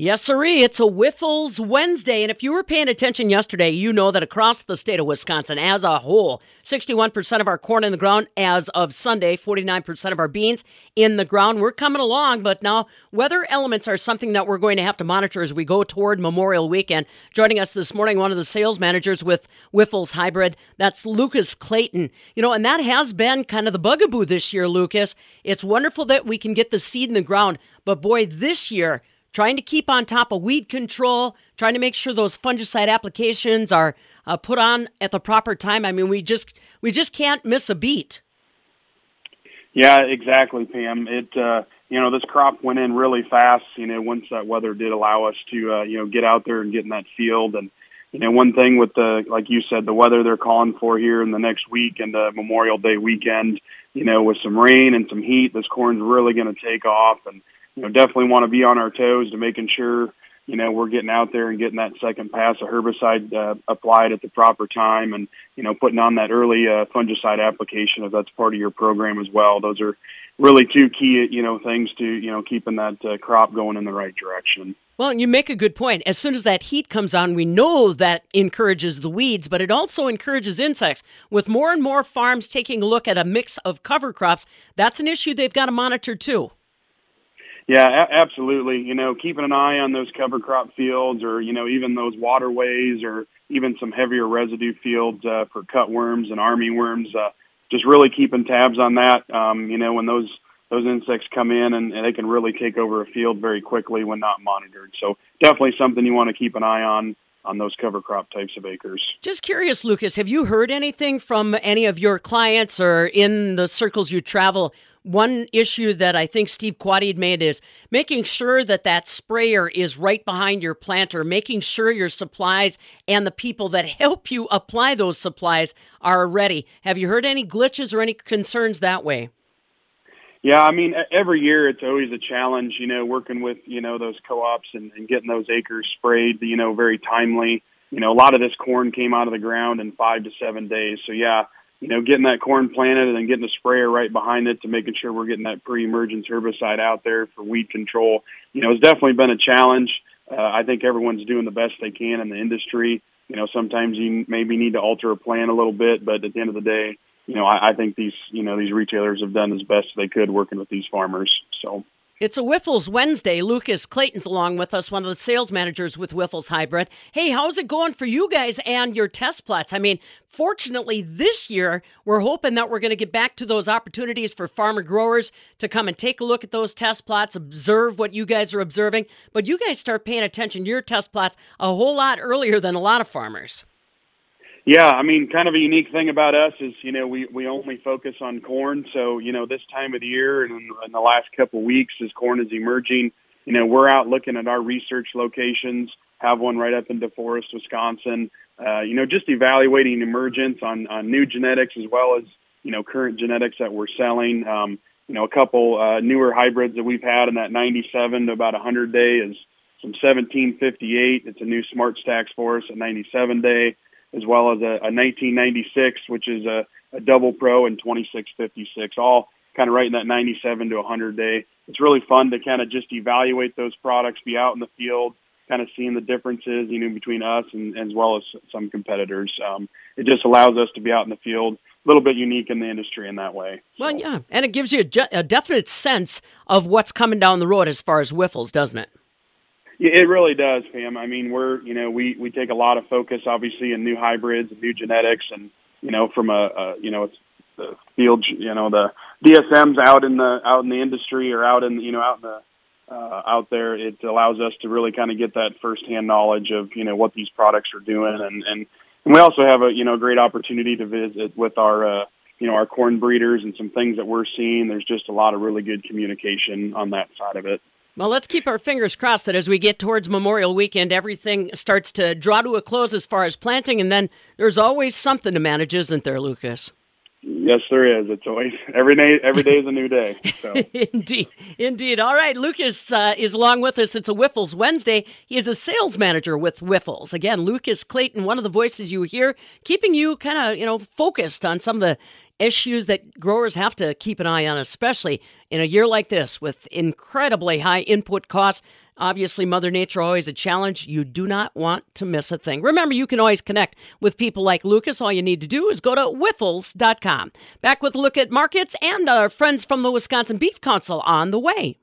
Yes, sirree, it's a Wyffels Wednesday. And if you were paying attention yesterday, you know that across the state of Wisconsin as a whole, 61% of our corn in the ground as of Sunday, 49% of our beans in the ground. We're coming along, but now weather elements are something that we're going to have to monitor as we go toward Memorial Weekend. Joining us this morning, one of the sales managers with Wyffels Hybrid, that's Lucas Clayton. You know, and that has been kind of the bugaboo this year, Lucas. It's wonderful that we can get the seed in the ground, but boy, this year, trying to keep on top of weed control, trying to make sure those fungicide applications are uh, put on at the proper time. I mean, we just we just can't miss a beat. Yeah, exactly, Pam. It uh, you know this crop went in really fast. You know, once that weather did allow us to uh, you know get out there and get in that field, and you know one thing with the like you said, the weather they're calling for here in the next week and the Memorial Day weekend. You know, with some rain and some heat, this corn's really going to take off and you know, definitely want to be on our toes to making sure, you know, we're getting out there and getting that second pass of herbicide uh, applied at the proper time and, you know, putting on that early uh, fungicide application if that's part of your program as well. Those are really two key, you know, things to, you know, keeping that uh, crop going in the right direction. Well, you make a good point. As soon as that heat comes on, we know that encourages the weeds, but it also encourages insects. With more and more farms taking a look at a mix of cover crops, that's an issue they've got to monitor too. Yeah, a- absolutely. You know, keeping an eye on those cover crop fields, or you know, even those waterways, or even some heavier residue fields uh, for cutworms and army worms. Uh, just really keeping tabs on that. Um, you know, when those those insects come in and, and they can really take over a field very quickly when not monitored. So definitely something you want to keep an eye on on those cover crop types of acres. Just curious, Lucas, have you heard anything from any of your clients or in the circles you travel one issue that I think Steve Quaddy made is making sure that that sprayer is right behind your planter, making sure your supplies and the people that help you apply those supplies are ready. Have you heard any glitches or any concerns that way? Yeah, I mean, every year it's always a challenge, you know, working with, you know, those co-ops and, and getting those acres sprayed, you know, very timely. You know, a lot of this corn came out of the ground in five to seven days. So yeah, you know, getting that corn planted and then getting the sprayer right behind it to making sure we're getting that pre-emergence herbicide out there for weed control. You know, it's definitely been a challenge. Uh, I think everyone's doing the best they can in the industry. You know, sometimes you maybe need to alter a plan a little bit, but at the end of the day, you know, I, I think these, you know, these retailers have done as best they could working with these farmers. So. It's a Wyffels Wednesday. Lucas Clayton's along with us, one of the sales managers with Wyffels Hybrid. Hey, how's it going for you guys and your test plots? I mean, fortunately, this year, we're hoping that we're going to get back to those opportunities for farmer growers to come and take a look at those test plots, observe what you guys are observing. But you guys start paying attention to your test plots a whole lot earlier than a lot of farmers. Yeah, I mean, kind of a unique thing about us is, you know, we we only focus on corn. So, you know, this time of the year and in, the last couple of weeks, as corn is emerging, you know, we're out looking at our research locations. Have one right up in DeForest, Wisconsin. Uh, you know, just evaluating emergence on on new genetics as well as you know current genetics that we're selling. Um, you know, a couple uh, newer hybrids that we've had in that 97 to about 100 day is some 1758. It's a new SmartStax for us at 97 day as well as a, a 1996, which is a, a double pro and 2656, all kind of right in that 97 to 100 day. It's really fun to kind of just evaluate those products, be out in the field, kind of seeing the differences, you know, between us and as well as some competitors. Um, it just allows us to be out in the field, a little bit unique in the industry in that way. So. Well, yeah, and it gives you a, a definite sense of what's coming down the road as far as Wyffels, doesn't it? It really does, Pam. I mean, we're you know we we take a lot of focus, obviously, in new hybrids, and new genetics, and you know from a, a you know it's the field, you know the DSMs out in the out in the industry or out in you know out in the uh, out there, it allows us to really kind of get that firsthand knowledge of you know what these products are doing, and and, and we also have a you know great opportunity to visit with our uh, you know our corn breeders and some things that we're seeing. There's just a lot of really good communication on that side of it. Well, let's keep our fingers crossed that as we get towards Memorial Weekend, everything starts to draw to a close as far as planting, and then there's always something to manage, isn't there, Lucas? Yes, there is. It's always every day. Every day is a new day. So. indeed, indeed. All right, Lucas uh, is along with us. It's a Wyffels Wednesday. He is a sales manager with Wyffels. Again, Lucas Clayton, one of the voices you hear, keeping you kind of you know focused on some of the issues that growers have to keep an eye on, especially in a year like this with incredibly high input costs. Obviously, Mother Nature always a challenge. You do not want to miss a thing. Remember, you can always connect with people like Lucas. All you need to do is go to wyffels.com. Back with a look at markets and our friends from the Wisconsin Beef Council on the way.